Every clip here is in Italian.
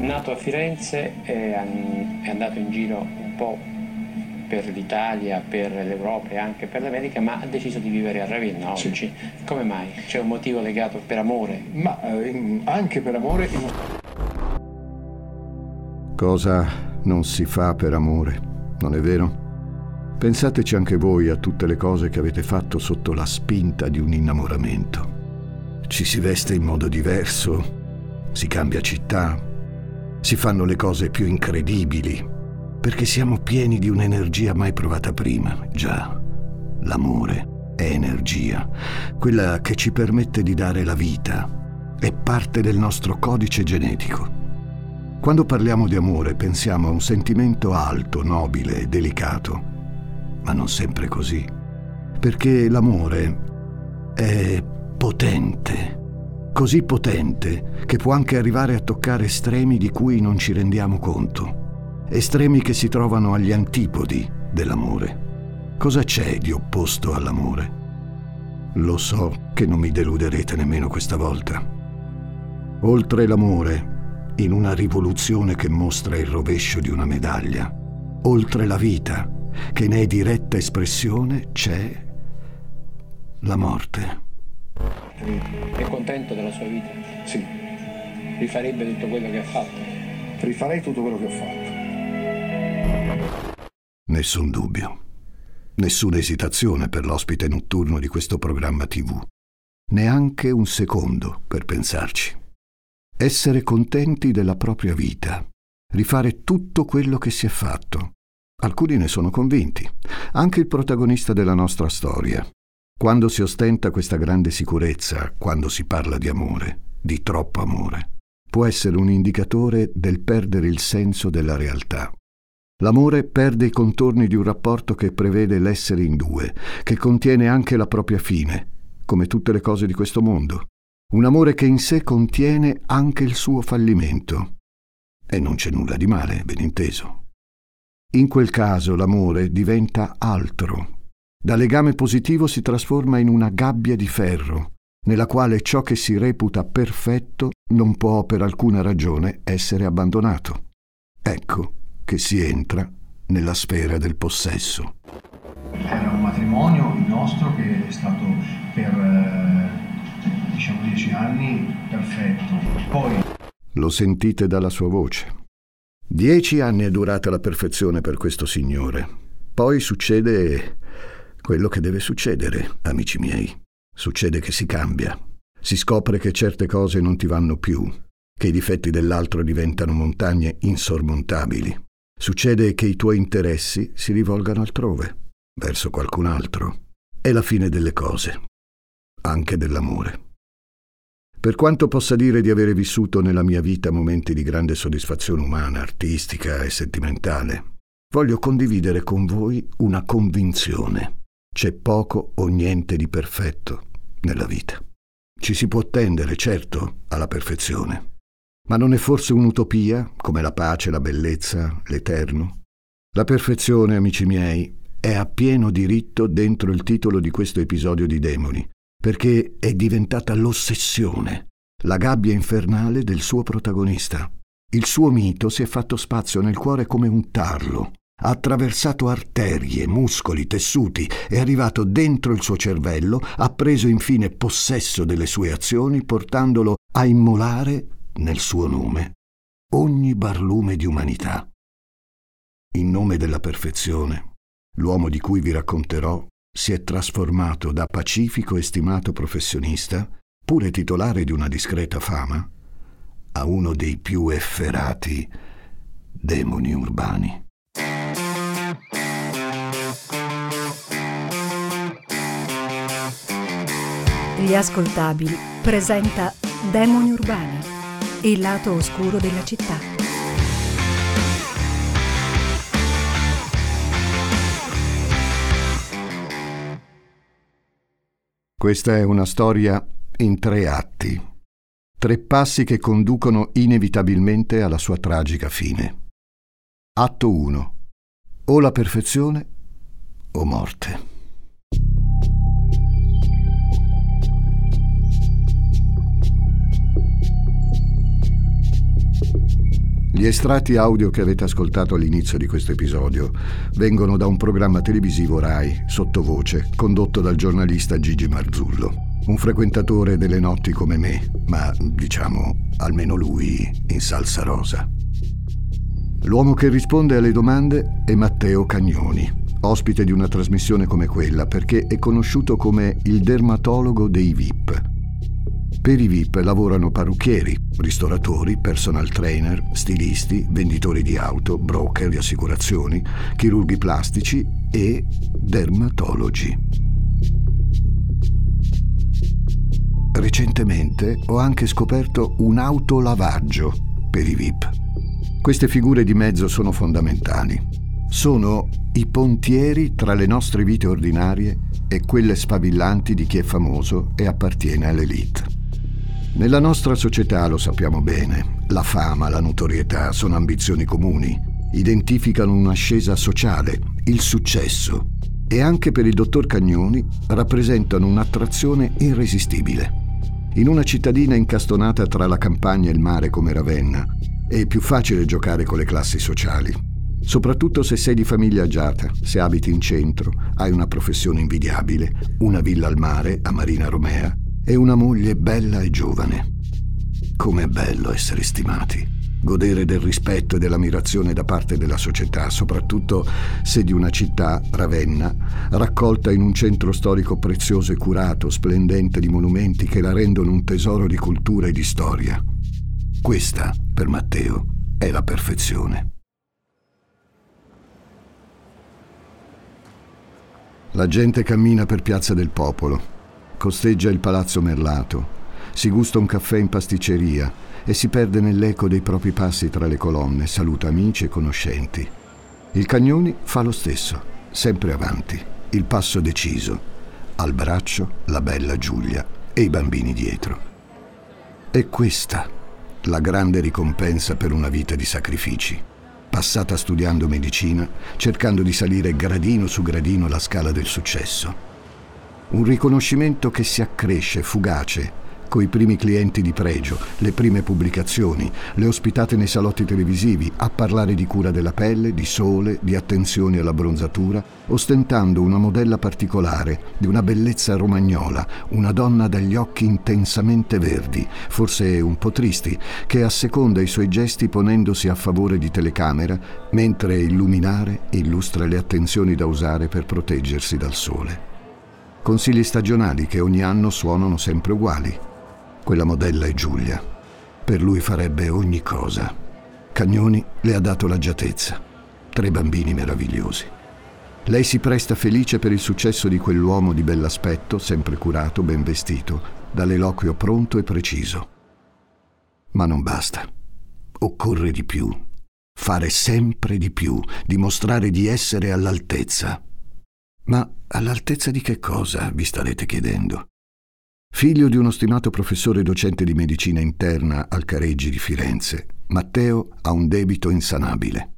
nato a Firenze è andato in giro un po' per l'Italia, per l'Europa e anche per l'America, ma ha deciso di vivere a Ravenna oggi. Sì. Come mai? C'è un motivo legato per amore? Ma eh, anche per amore. Cosa non si fa per amore, non è vero? Pensateci anche voi a tutte le cose che avete fatto sotto la spinta di un innamoramento. Ci si veste in modo diverso, si cambia città, si fanno le cose più incredibili, perché siamo pieni di un'energia mai provata prima. Già, l'amore è energia, quella che ci permette di dare la vita, è parte del nostro codice genetico. Quando parliamo di amore pensiamo a un sentimento alto, nobile e delicato, ma non sempre così, perché l'amore è potente, così potente che può anche arrivare a toccare estremi di cui non ci rendiamo conto estremi che si trovano agli antipodi dell'amore. Cosa c'è di opposto all'amore? Lo so che non mi deluderete nemmeno questa volta. Oltre l'amore, in una rivoluzione che mostra il rovescio di una medaglia, oltre la vita, che ne è diretta espressione, c'è la morte. È contento della sua vita? Sì. Rifarebbe tutto quello che ha fatto? Rifarei tutto quello che ho fatto. Nessun dubbio. Nessuna esitazione per l'ospite notturno di questo programma TV. Neanche un secondo per pensarci. Essere contenti della propria vita. Rifare tutto quello che si è fatto. Alcuni ne sono convinti. Anche il protagonista della nostra storia. Quando si ostenta questa grande sicurezza, quando si parla di amore, di troppo amore, può essere un indicatore del perdere il senso della realtà. L'amore perde i contorni di un rapporto che prevede l'essere in due, che contiene anche la propria fine, come tutte le cose di questo mondo. Un amore che in sé contiene anche il suo fallimento. E non c'è nulla di male, ben inteso. In quel caso l'amore diventa altro. Da legame positivo si trasforma in una gabbia di ferro, nella quale ciò che si reputa perfetto non può per alcuna ragione essere abbandonato. Ecco che si entra nella sfera del possesso. Era un matrimonio il nostro che è stato per eh, diciamo dieci anni perfetto. Poi lo sentite dalla sua voce. Dieci anni è durata la perfezione per questo signore. Poi succede quello che deve succedere, amici miei. Succede che si cambia. Si scopre che certe cose non ti vanno più, che i difetti dell'altro diventano montagne insormontabili. Succede che i tuoi interessi si rivolgano altrove, verso qualcun altro. È la fine delle cose, anche dell'amore. Per quanto possa dire di avere vissuto nella mia vita momenti di grande soddisfazione umana, artistica e sentimentale, voglio condividere con voi una convinzione. C'è poco o niente di perfetto nella vita. Ci si può tendere, certo, alla perfezione, ma non è forse un'utopia, come la pace, la bellezza, l'eterno? La perfezione, amici miei, è a pieno diritto dentro il titolo di questo episodio di Demoni, perché è diventata l'ossessione, la gabbia infernale del suo protagonista. Il suo mito si è fatto spazio nel cuore come un tarlo, ha attraversato arterie, muscoli, tessuti, è arrivato dentro il suo cervello, ha preso infine possesso delle sue azioni, portandolo a immolare nel suo nome ogni barlume di umanità. In nome della perfezione, l'uomo di cui vi racconterò si è trasformato da pacifico e stimato professionista, pure titolare di una discreta fama, a uno dei più efferati demoni urbani. Gli ascoltabili presenta Demoni urbani il lato oscuro della città. Questa è una storia in tre atti, tre passi che conducono inevitabilmente alla sua tragica fine. Atto 1. O la perfezione o morte. Gli estratti audio che avete ascoltato all'inizio di questo episodio vengono da un programma televisivo RAI, sottovoce, condotto dal giornalista Gigi Marzullo, un frequentatore delle notti come me, ma diciamo almeno lui in salsa rosa. L'uomo che risponde alle domande è Matteo Cagnoni, ospite di una trasmissione come quella perché è conosciuto come il dermatologo dei VIP per i VIP lavorano parrucchieri, ristoratori, personal trainer, stilisti, venditori di auto, broker di assicurazioni, chirurghi plastici e dermatologi. Recentemente ho anche scoperto un autolavaggio per i VIP. Queste figure di mezzo sono fondamentali. Sono i pontieri tra le nostre vite ordinarie e quelle sfavillanti di chi è famoso e appartiene all'elite. Nella nostra società, lo sappiamo bene, la fama, la notorietà sono ambizioni comuni, identificano un'ascesa sociale, il successo. E anche per il dottor Cagnoni rappresentano un'attrazione irresistibile. In una cittadina incastonata tra la campagna e il mare come Ravenna, è più facile giocare con le classi sociali, soprattutto se sei di famiglia agiata, se abiti in centro, hai una professione invidiabile, una villa al mare a Marina Romea e una moglie bella e giovane. Com'è bello essere stimati, godere del rispetto e dell'ammirazione da parte della società, soprattutto se di una città, Ravenna, raccolta in un centro storico prezioso e curato, splendente di monumenti che la rendono un tesoro di cultura e di storia. Questa, per Matteo, è la perfezione. La gente cammina per Piazza del Popolo costeggia il palazzo merlato, si gusta un caffè in pasticceria e si perde nell'eco dei propri passi tra le colonne, saluta amici e conoscenti. Il Cagnoni fa lo stesso, sempre avanti, il passo deciso, al braccio la bella Giulia e i bambini dietro. È questa la grande ricompensa per una vita di sacrifici, passata studiando medicina, cercando di salire gradino su gradino la scala del successo un riconoscimento che si accresce, fugace, coi primi clienti di pregio, le prime pubblicazioni, le ospitate nei salotti televisivi, a parlare di cura della pelle, di sole, di attenzioni alla bronzatura, ostentando una modella particolare, di una bellezza romagnola, una donna dagli occhi intensamente verdi, forse un po' tristi, che asseconda i suoi gesti ponendosi a favore di telecamera, mentre illuminare illustra le attenzioni da usare per proteggersi dal sole. Consigli stagionali che ogni anno suonano sempre uguali. Quella modella è Giulia. Per lui farebbe ogni cosa. Cagnoni le ha dato l'agiatezza. Tre bambini meravigliosi. Lei si presta felice per il successo di quell'uomo di bell'aspetto, sempre curato, ben vestito, dall'eloquio pronto e preciso. Ma non basta. Occorre di più. Fare sempre di più, dimostrare di essere all'altezza. Ma all'altezza di che cosa, vi starete chiedendo? Figlio di uno stimato professore docente di medicina interna al Careggi di Firenze, Matteo ha un debito insanabile.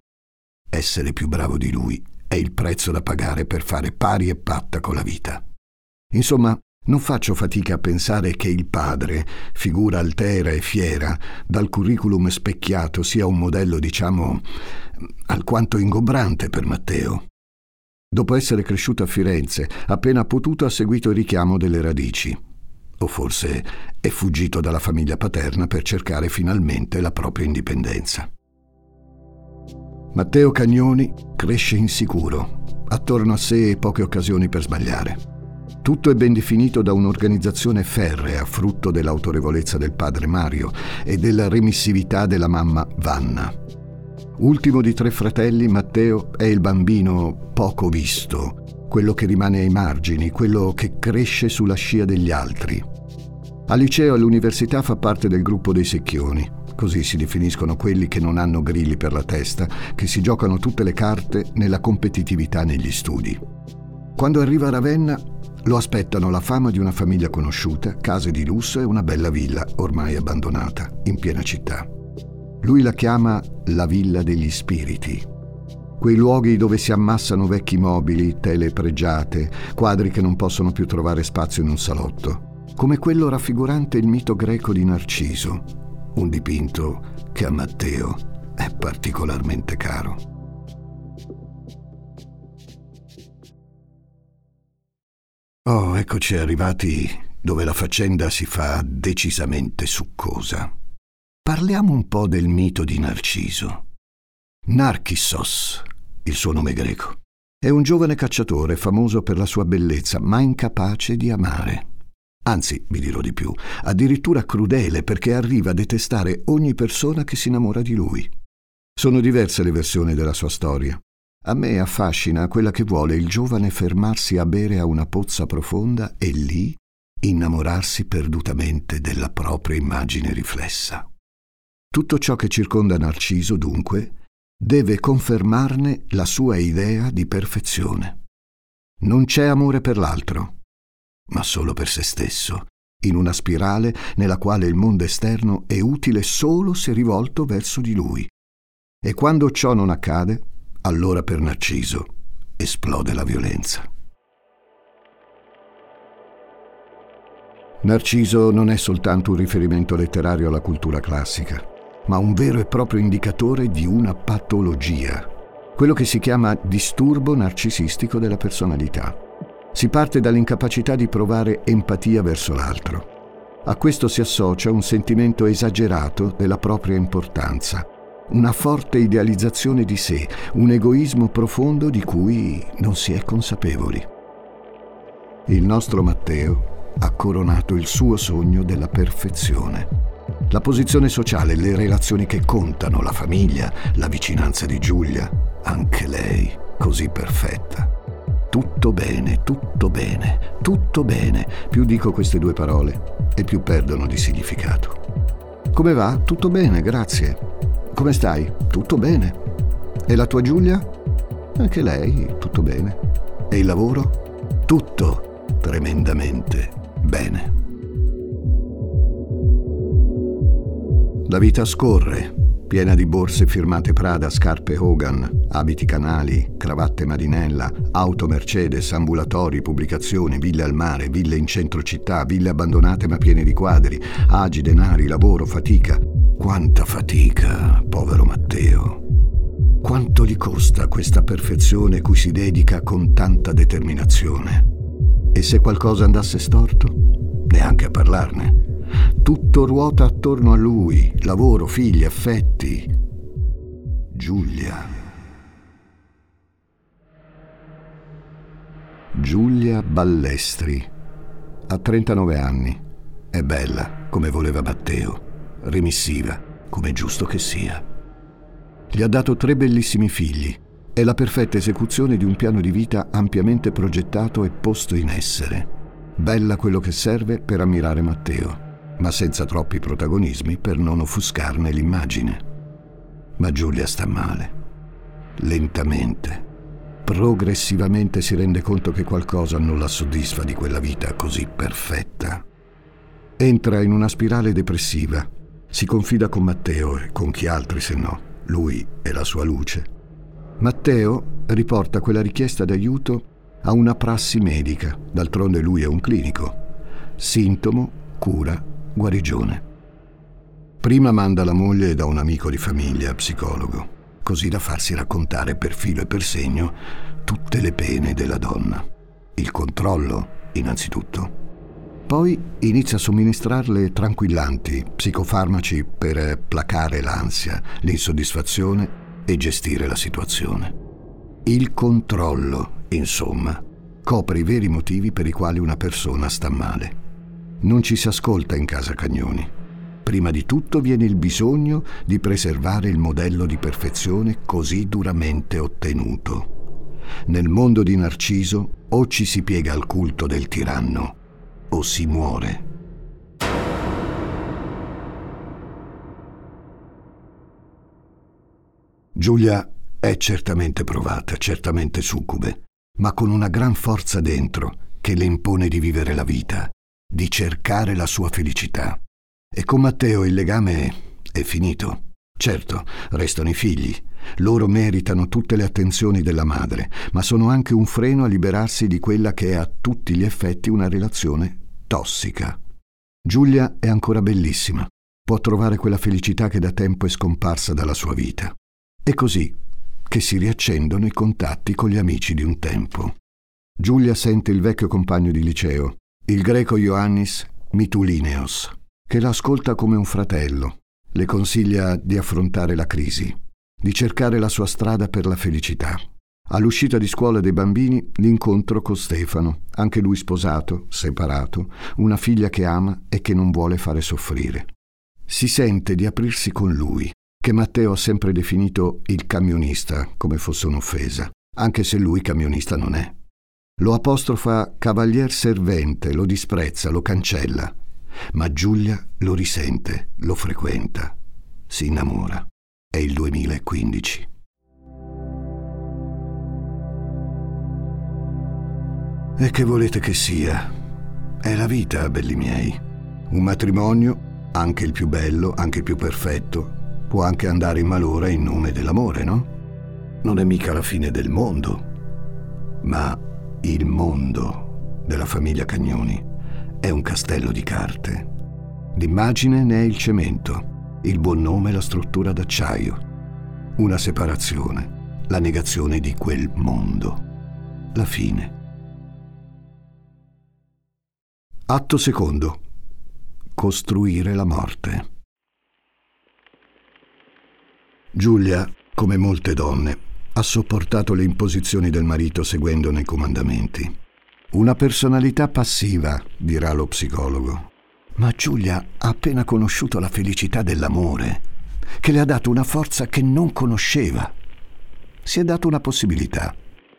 Essere più bravo di lui è il prezzo da pagare per fare pari e patta con la vita. Insomma, non faccio fatica a pensare che il padre, figura altera e fiera, dal curriculum specchiato sia un modello, diciamo, alquanto ingombrante per Matteo. Dopo essere cresciuto a Firenze, appena potuto ha seguito il richiamo delle radici. O forse è fuggito dalla famiglia paterna per cercare finalmente la propria indipendenza. Matteo Cagnoni cresce insicuro, attorno a sé poche occasioni per sbagliare. Tutto è ben definito da un'organizzazione ferrea, frutto dell'autorevolezza del padre Mario e della remissività della mamma Vanna. Ultimo di tre fratelli, Matteo è il bambino poco visto, quello che rimane ai margini, quello che cresce sulla scia degli altri. Al liceo e all'università fa parte del gruppo dei secchioni, così si definiscono quelli che non hanno grilli per la testa, che si giocano tutte le carte nella competitività negli studi. Quando arriva a Ravenna lo aspettano la fama di una famiglia conosciuta, case di lusso e una bella villa ormai abbandonata in piena città. Lui la chiama la villa degli spiriti. Quei luoghi dove si ammassano vecchi mobili, tele pregiate, quadri che non possono più trovare spazio in un salotto, come quello raffigurante il mito greco di Narciso, un dipinto che a Matteo è particolarmente caro. Oh, eccoci arrivati dove la faccenda si fa decisamente succosa. Parliamo un po' del mito di Narciso. Narcissos, il suo nome greco, è un giovane cacciatore famoso per la sua bellezza, ma incapace di amare. Anzi, vi dirò di più, addirittura crudele perché arriva a detestare ogni persona che si innamora di lui. Sono diverse le versioni della sua storia. A me affascina quella che vuole il giovane fermarsi a bere a una pozza profonda e lì innamorarsi perdutamente della propria immagine riflessa. Tutto ciò che circonda Narciso, dunque, deve confermarne la sua idea di perfezione. Non c'è amore per l'altro, ma solo per se stesso, in una spirale nella quale il mondo esterno è utile solo se rivolto verso di lui. E quando ciò non accade, allora per Narciso esplode la violenza. Narciso non è soltanto un riferimento letterario alla cultura classica, ma un vero e proprio indicatore di una patologia, quello che si chiama disturbo narcisistico della personalità. Si parte dall'incapacità di provare empatia verso l'altro. A questo si associa un sentimento esagerato della propria importanza, una forte idealizzazione di sé, un egoismo profondo di cui non si è consapevoli. Il nostro Matteo ha coronato il suo sogno della perfezione. La posizione sociale, le relazioni che contano, la famiglia, la vicinanza di Giulia, anche lei, così perfetta. Tutto bene, tutto bene, tutto bene. Più dico queste due parole e più perdono di significato. Come va? Tutto bene, grazie. Come stai? Tutto bene. E la tua Giulia? Anche lei, tutto bene. E il lavoro? Tutto tremendamente bene. La vita scorre, piena di borse firmate Prada, scarpe Hogan, abiti canali, cravatte Marinella, auto Mercedes, ambulatori, pubblicazioni, ville al mare, ville in centro città, ville abbandonate ma piene di quadri, agi, denari, lavoro, fatica. Quanta fatica, povero Matteo. Quanto gli costa questa perfezione cui si dedica con tanta determinazione? E se qualcosa andasse storto? Neanche a parlarne. Tutto ruota attorno a lui, lavoro, figli, affetti. Giulia. Giulia Ballestri. Ha 39 anni. È bella, come voleva Matteo. Remissiva, come è giusto che sia. Gli ha dato tre bellissimi figli. È la perfetta esecuzione di un piano di vita ampiamente progettato e posto in essere. Bella quello che serve per ammirare Matteo ma senza troppi protagonismi per non offuscarne l'immagine. Ma Giulia sta male. Lentamente, progressivamente si rende conto che qualcosa non la soddisfa di quella vita così perfetta. Entra in una spirale depressiva, si confida con Matteo e con chi altri se no, lui è la sua luce. Matteo riporta quella richiesta d'aiuto a una prassi medica, d'altronde lui è un clinico. Sintomo, cura, guarigione. Prima manda la moglie da un amico di famiglia, psicologo, così da farsi raccontare per filo e per segno tutte le pene della donna. Il controllo, innanzitutto. Poi inizia a somministrarle tranquillanti, psicofarmaci per placare l'ansia, l'insoddisfazione e gestire la situazione. Il controllo, insomma, copre i veri motivi per i quali una persona sta male non ci si ascolta in casa Cagnoni. Prima di tutto viene il bisogno di preservare il modello di perfezione così duramente ottenuto. Nel mondo di Narciso o ci si piega al culto del tiranno o si muore. Giulia è certamente provata, certamente succube, ma con una gran forza dentro che le impone di vivere la vita di cercare la sua felicità. E con Matteo il legame è finito. Certo, restano i figli. Loro meritano tutte le attenzioni della madre, ma sono anche un freno a liberarsi di quella che è a tutti gli effetti una relazione tossica. Giulia è ancora bellissima. può trovare quella felicità che da tempo è scomparsa dalla sua vita. È così che si riaccendono i contatti con gli amici di un tempo. Giulia sente il vecchio compagno di liceo, il greco Ioannis Mitulineos, che la ascolta come un fratello, le consiglia di affrontare la crisi, di cercare la sua strada per la felicità. All'uscita di scuola dei bambini l'incontro con Stefano, anche lui sposato, separato, una figlia che ama e che non vuole fare soffrire. Si sente di aprirsi con lui, che Matteo ha sempre definito il camionista, come fosse un'offesa, anche se lui camionista non è. Lo apostrofa cavalier servente, lo disprezza, lo cancella, ma Giulia lo risente, lo frequenta, si innamora. È il 2015. E che volete che sia? È la vita, belli miei. Un matrimonio, anche il più bello, anche il più perfetto, può anche andare in malora in nome dell'amore, no? Non è mica la fine del mondo, ma il mondo della famiglia Cagnoni è un castello di carte. L'immagine ne è il cemento, il buon nome la struttura d'acciaio, una separazione, la negazione di quel mondo, la fine. Atto secondo. Costruire la morte. Giulia, come molte donne, ha sopportato le imposizioni del marito seguendone i comandamenti. Una personalità passiva, dirà lo psicologo. Ma Giulia ha appena conosciuto la felicità dell'amore, che le ha dato una forza che non conosceva. Si è dato una possibilità.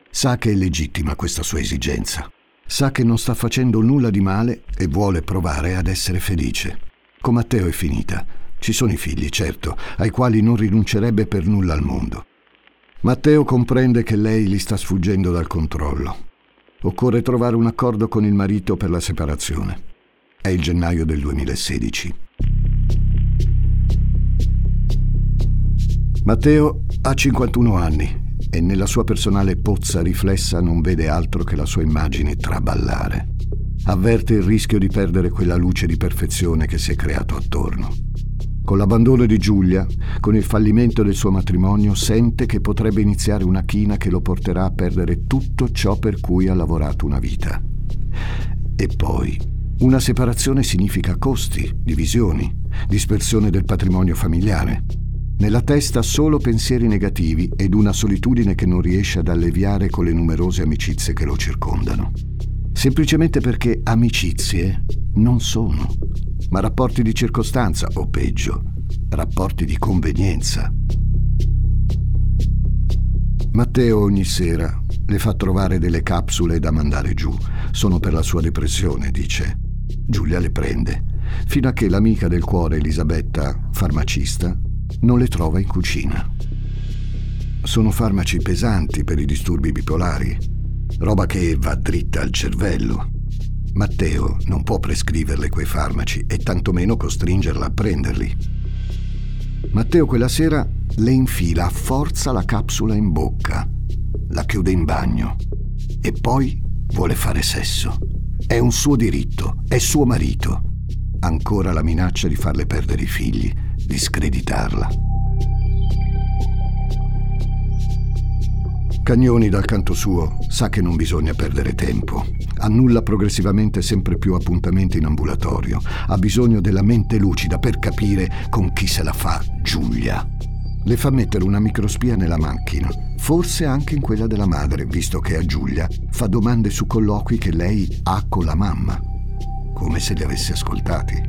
Sa che è legittima questa sua esigenza. Sa che non sta facendo nulla di male e vuole provare ad essere felice. Con Matteo è finita. Ci sono i figli, certo, ai quali non rinuncerebbe per nulla al mondo. Matteo comprende che lei gli sta sfuggendo dal controllo. Occorre trovare un accordo con il marito per la separazione. È il gennaio del 2016. Matteo ha 51 anni e nella sua personale pozza riflessa non vede altro che la sua immagine traballare. Avverte il rischio di perdere quella luce di perfezione che si è creato attorno. Con l'abbandono di Giulia, con il fallimento del suo matrimonio, sente che potrebbe iniziare una china che lo porterà a perdere tutto ciò per cui ha lavorato una vita. E poi, una separazione significa costi, divisioni, dispersione del patrimonio familiare. Nella testa solo pensieri negativi ed una solitudine che non riesce ad alleviare con le numerose amicizie che lo circondano. Semplicemente perché amicizie non sono, ma rapporti di circostanza o peggio, rapporti di convenienza. Matteo ogni sera le fa trovare delle capsule da mandare giù. Sono per la sua depressione, dice. Giulia le prende, fino a che l'amica del cuore Elisabetta, farmacista, non le trova in cucina. Sono farmaci pesanti per i disturbi bipolari, roba che va dritta al cervello. Matteo non può prescriverle quei farmaci e tantomeno costringerla a prenderli. Matteo quella sera le infila a forza la capsula in bocca, la chiude in bagno e poi vuole fare sesso. È un suo diritto, è suo marito. Ancora la minaccia di farle perdere i figli di screditarla. Cagnoni dal canto suo sa che non bisogna perdere tempo. Annulla progressivamente sempre più appuntamenti in ambulatorio. Ha bisogno della mente lucida per capire con chi se la fa Giulia. Le fa mettere una microspia nella macchina, forse anche in quella della madre, visto che a Giulia fa domande su colloqui che lei ha con la mamma, come se li avesse ascoltati.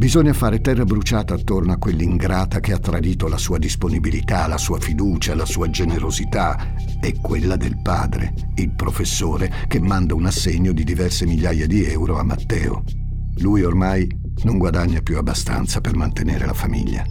Bisogna fare terra bruciata attorno a quell'ingrata che ha tradito la sua disponibilità, la sua fiducia, la sua generosità e quella del padre, il professore che manda un assegno di diverse migliaia di euro a Matteo. Lui ormai non guadagna più abbastanza per mantenere la famiglia.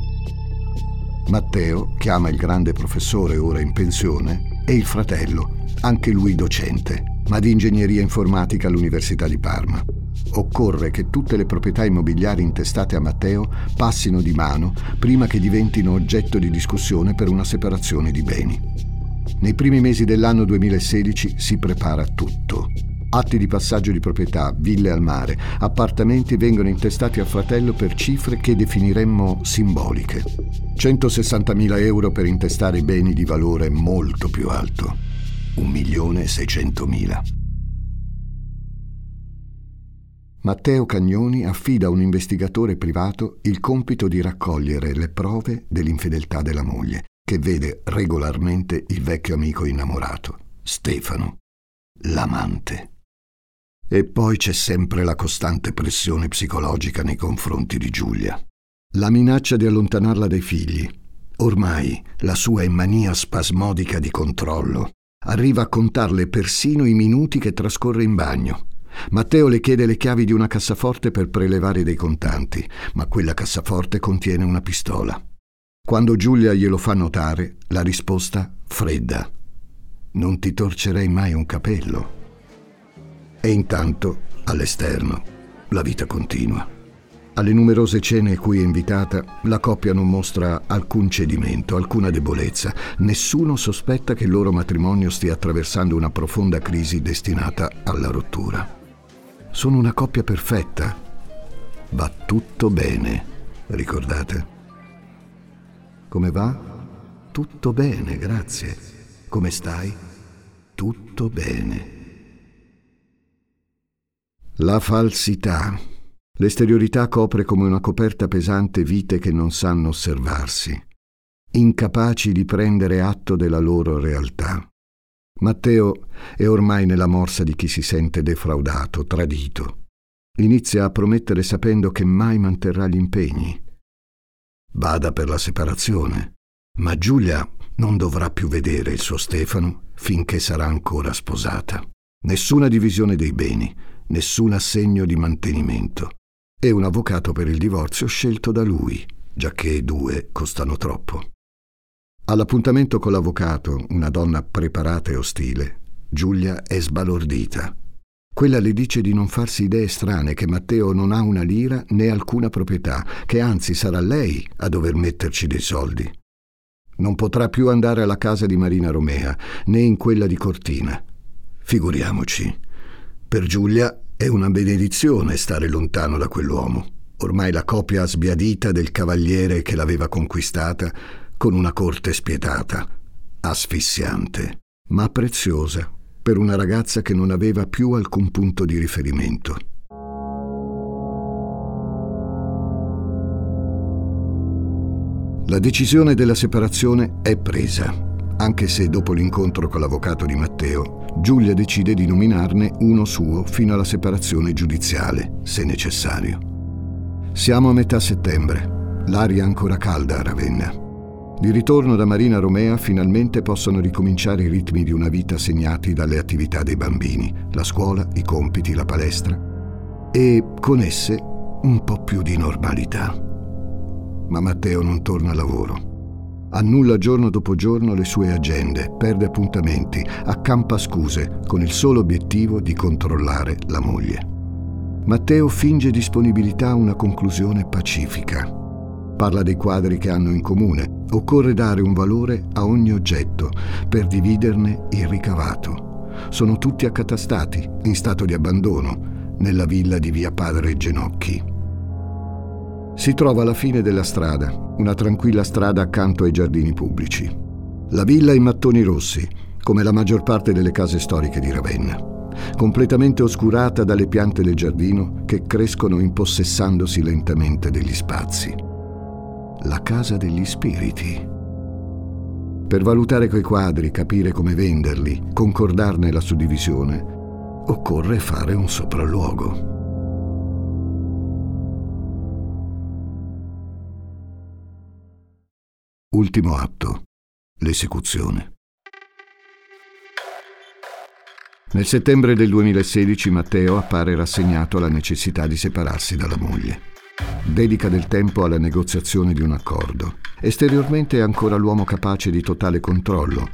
Matteo chiama il grande professore ora in pensione e il fratello, anche lui docente, ma di ingegneria informatica all'Università di Parma. Occorre che tutte le proprietà immobiliari intestate a Matteo passino di mano prima che diventino oggetto di discussione per una separazione di beni. Nei primi mesi dell'anno 2016 si prepara tutto. Atti di passaggio di proprietà, ville al mare, appartamenti vengono intestati al fratello per cifre che definiremmo simboliche. 160.000 euro per intestare beni di valore molto più alto. 1.600.000. Matteo Cagnoni affida a un investigatore privato il compito di raccogliere le prove dell'infedeltà della moglie, che vede regolarmente il vecchio amico innamorato, Stefano, l'amante. E poi c'è sempre la costante pressione psicologica nei confronti di Giulia. La minaccia di allontanarla dai figli. Ormai la sua mania spasmodica di controllo arriva a contarle persino i minuti che trascorre in bagno Matteo le chiede le chiavi di una cassaforte per prelevare dei contanti, ma quella cassaforte contiene una pistola. Quando Giulia glielo fa notare, la risposta fredda. Non ti torcerei mai un capello. E intanto, all'esterno, la vita continua. Alle numerose cene cui è invitata, la coppia non mostra alcun cedimento, alcuna debolezza. Nessuno sospetta che il loro matrimonio stia attraversando una profonda crisi destinata alla rottura. Sono una coppia perfetta. Va tutto bene, ricordate? Come va? Tutto bene, grazie. Come stai? Tutto bene. La falsità. L'esteriorità copre come una coperta pesante vite che non sanno osservarsi, incapaci di prendere atto della loro realtà. Matteo è ormai nella morsa di chi si sente defraudato, tradito. Inizia a promettere sapendo che mai manterrà gli impegni. Vada per la separazione, ma Giulia non dovrà più vedere il suo Stefano finché sarà ancora sposata. Nessuna divisione dei beni, nessun assegno di mantenimento. E un avvocato per il divorzio scelto da lui, giacché due costano troppo. All'appuntamento con l'avvocato, una donna preparata e ostile, Giulia è sbalordita. Quella le dice di non farsi idee strane, che Matteo non ha una lira né alcuna proprietà, che anzi sarà lei a dover metterci dei soldi. Non potrà più andare alla casa di Marina Romea, né in quella di Cortina. Figuriamoci. Per Giulia è una benedizione stare lontano da quell'uomo. Ormai la copia sbiadita del cavaliere che l'aveva conquistata con una corte spietata, asfissiante, ma preziosa per una ragazza che non aveva più alcun punto di riferimento. La decisione della separazione è presa, anche se dopo l'incontro con l'avvocato di Matteo, Giulia decide di nominarne uno suo fino alla separazione giudiziale, se necessario. Siamo a metà settembre, l'aria ancora calda a Ravenna. Di ritorno da Marina Romea finalmente possono ricominciare i ritmi di una vita segnati dalle attività dei bambini, la scuola, i compiti, la palestra e con esse un po' più di normalità. Ma Matteo non torna a lavoro. Annulla giorno dopo giorno le sue agende, perde appuntamenti, accampa scuse con il solo obiettivo di controllare la moglie. Matteo finge disponibilità a una conclusione pacifica Parla dei quadri che hanno in comune. Occorre dare un valore a ogni oggetto per dividerne il ricavato. Sono tutti accatastati, in stato di abbandono, nella villa di via Padre Genocchi. Si trova alla fine della strada, una tranquilla strada accanto ai giardini pubblici. La villa in mattoni rossi, come la maggior parte delle case storiche di Ravenna, completamente oscurata dalle piante del giardino che crescono impossessandosi lentamente degli spazi la casa degli spiriti. Per valutare quei quadri, capire come venderli, concordarne la suddivisione, occorre fare un sopralluogo. Ultimo atto. L'esecuzione. Nel settembre del 2016 Matteo appare rassegnato alla necessità di separarsi dalla moglie. Dedica del tempo alla negoziazione di un accordo. Esteriormente è ancora l'uomo capace di totale controllo,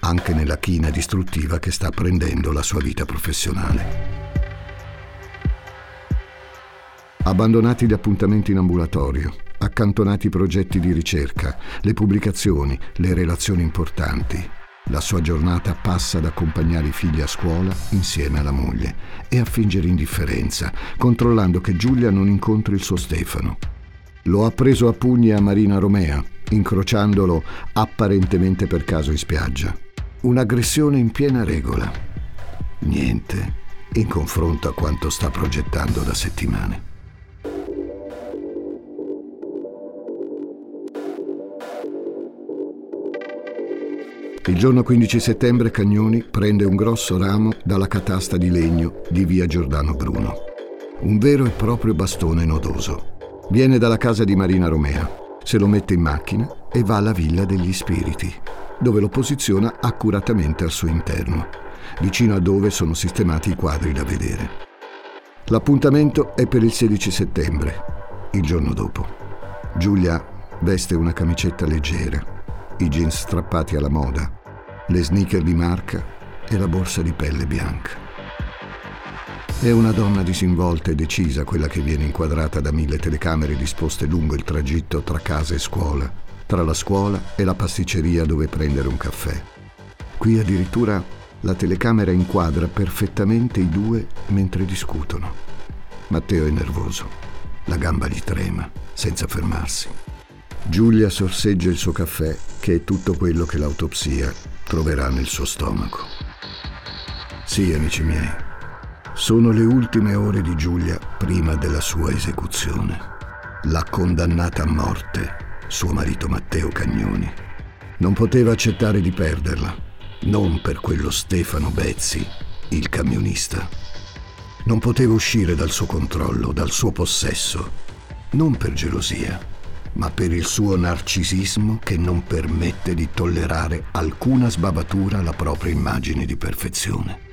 anche nella china distruttiva che sta prendendo la sua vita professionale. Abbandonati gli appuntamenti in ambulatorio, accantonati i progetti di ricerca, le pubblicazioni, le relazioni importanti. La sua giornata passa ad accompagnare i figli a scuola insieme alla moglie e a fingere indifferenza, controllando che Giulia non incontri il suo Stefano. Lo ha preso a pugni a Marina Romea, incrociandolo apparentemente per caso in spiaggia. Un'aggressione in piena regola. Niente in confronto a quanto sta progettando da settimane. Il giorno 15 settembre Cagnoni prende un grosso ramo dalla catasta di legno di via Giordano Bruno. Un vero e proprio bastone nodoso. Viene dalla casa di Marina Romea, se lo mette in macchina e va alla Villa degli Spiriti, dove lo posiziona accuratamente al suo interno, vicino a dove sono sistemati i quadri da vedere. L'appuntamento è per il 16 settembre, il giorno dopo. Giulia veste una camicetta leggera, i jeans strappati alla moda, le sneaker di marca e la borsa di pelle bianca. È una donna disinvolta e decisa quella che viene inquadrata da mille telecamere disposte lungo il tragitto tra casa e scuola, tra la scuola e la pasticceria dove prendere un caffè. Qui addirittura la telecamera inquadra perfettamente i due mentre discutono. Matteo è nervoso, la gamba gli trema, senza fermarsi. Giulia sorseggia il suo caffè, che è tutto quello che l'autopsia troverà nel suo stomaco. Sì, amici miei, sono le ultime ore di Giulia prima della sua esecuzione. L'ha condannata a morte suo marito Matteo Cagnoni. Non poteva accettare di perderla, non per quello Stefano Bezzi, il camionista. Non poteva uscire dal suo controllo, dal suo possesso, non per gelosia ma per il suo narcisismo che non permette di tollerare alcuna sbavatura alla propria immagine di perfezione.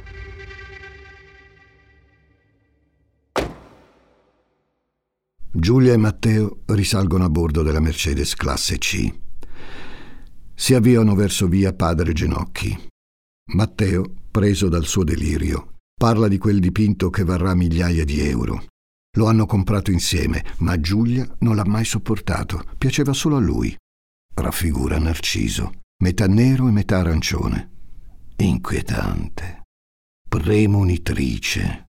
Giulia e Matteo risalgono a bordo della Mercedes classe C. Si avviano verso via Padre Genocchi. Matteo, preso dal suo delirio, parla di quel dipinto che varrà migliaia di euro lo hanno comprato insieme, ma Giulia non l'ha mai sopportato, piaceva solo a lui. Raffigura Narciso, metà nero e metà arancione. Inquietante. Premonitrice.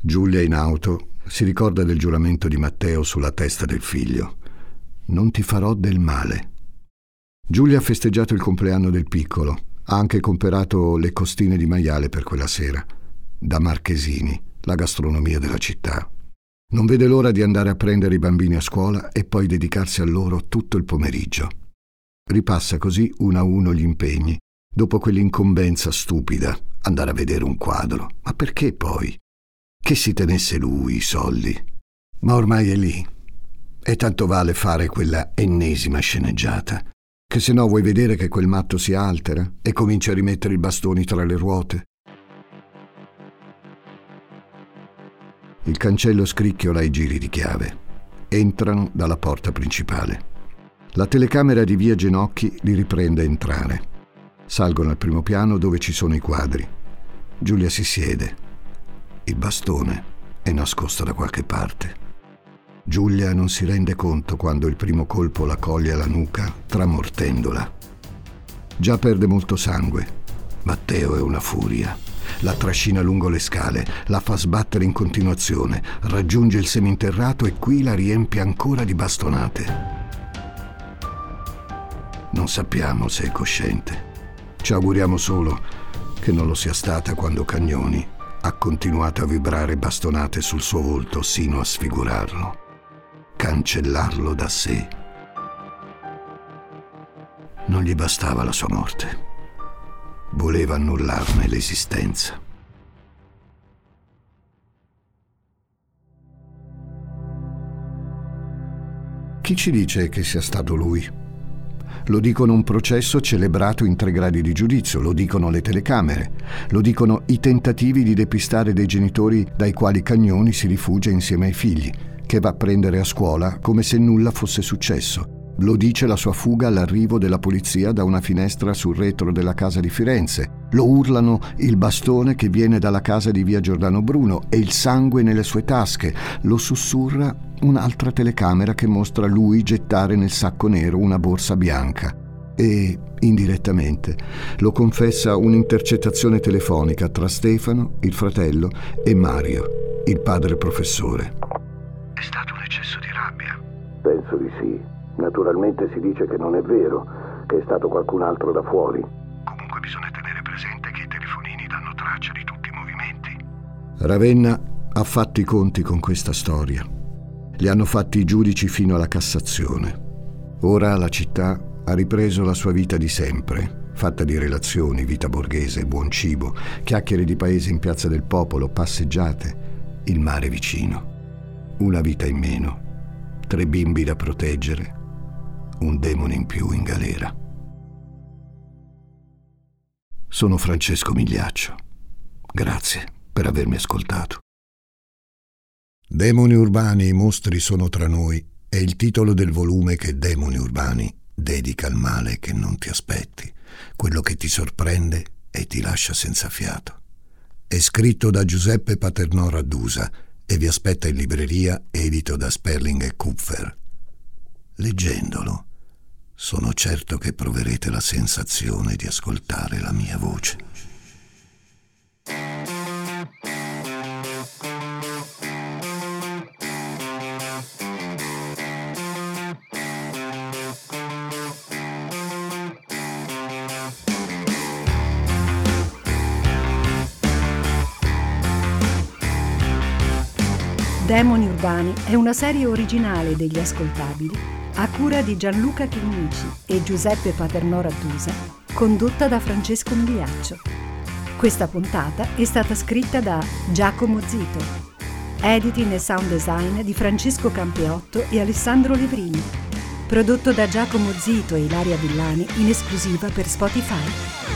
Giulia in auto si ricorda del giuramento di Matteo sulla testa del figlio. Non ti farò del male. Giulia ha festeggiato il compleanno del piccolo, ha anche comperato le costine di maiale per quella sera, da Marchesini, la gastronomia della città. Non vede l'ora di andare a prendere i bambini a scuola e poi dedicarsi a loro tutto il pomeriggio. Ripassa così uno a uno gli impegni, dopo quell'incombenza stupida, andare a vedere un quadro. Ma perché poi? Che si tenesse lui i soldi. Ma ormai è lì. E tanto vale fare quella ennesima sceneggiata, che se no vuoi vedere che quel matto si altera e comincia a rimettere i bastoni tra le ruote. Il cancello scricchiola i giri di chiave. Entrano dalla porta principale. La telecamera di via Genocchi li riprende a entrare. Salgono al primo piano dove ci sono i quadri. Giulia si siede. Il bastone è nascosto da qualche parte. Giulia non si rende conto quando il primo colpo la coglie alla nuca, tramortendola. Già perde molto sangue. Matteo è una furia. La trascina lungo le scale, la fa sbattere in continuazione, raggiunge il seminterrato e qui la riempie ancora di bastonate. Non sappiamo se è cosciente. Ci auguriamo solo che non lo sia stata quando Cagnoni ha continuato a vibrare bastonate sul suo volto sino a sfigurarlo, cancellarlo da sé. Non gli bastava la sua morte voleva annullarne l'esistenza. Chi ci dice che sia stato lui? Lo dicono un processo celebrato in tre gradi di giudizio, lo dicono le telecamere, lo dicono i tentativi di depistare dei genitori dai quali Cagnoni si rifugia insieme ai figli, che va a prendere a scuola come se nulla fosse successo, lo dice la sua fuga all'arrivo della polizia da una finestra sul retro della casa di Firenze. Lo urlano il bastone che viene dalla casa di via Giordano Bruno e il sangue nelle sue tasche. Lo sussurra un'altra telecamera che mostra lui gettare nel sacco nero una borsa bianca. e, indirettamente, lo confessa un'intercettazione telefonica tra Stefano, il fratello, e Mario, il padre professore. È stato un eccesso di rabbia. Penso di sì. Naturalmente si dice che non è vero, che è stato qualcun altro da fuori. Comunque bisogna tenere presente che i telefonini danno traccia di tutti i movimenti. Ravenna ha fatto i conti con questa storia. Li hanno fatti i giudici fino alla Cassazione. Ora la città ha ripreso la sua vita di sempre, fatta di relazioni, vita borghese, buon cibo, chiacchiere di paese in piazza del popolo, passeggiate, il mare vicino. Una vita in meno, tre bimbi da proteggere, un demone in più in galera. Sono Francesco Migliaccio. Grazie per avermi ascoltato. Demoni urbani, i mostri sono tra noi è il titolo del volume che Demoni urbani dedica al male che non ti aspetti, quello che ti sorprende e ti lascia senza fiato. È scritto da Giuseppe Paternò Raddusa e vi aspetta in libreria edito da Sperling e Kupfer. Leggendolo, sono certo che proverete la sensazione di ascoltare la mia voce. Demoni Urbani è una serie originale degli ascoltabili a cura di Gianluca Chinnici e Giuseppe Paternò Rattusa, condotta da Francesco Migliaccio. Questa puntata è stata scritta da Giacomo Zito, editing e sound design di Francesco Campeotto e Alessandro Levrini, prodotto da Giacomo Zito e Ilaria Villani in esclusiva per Spotify.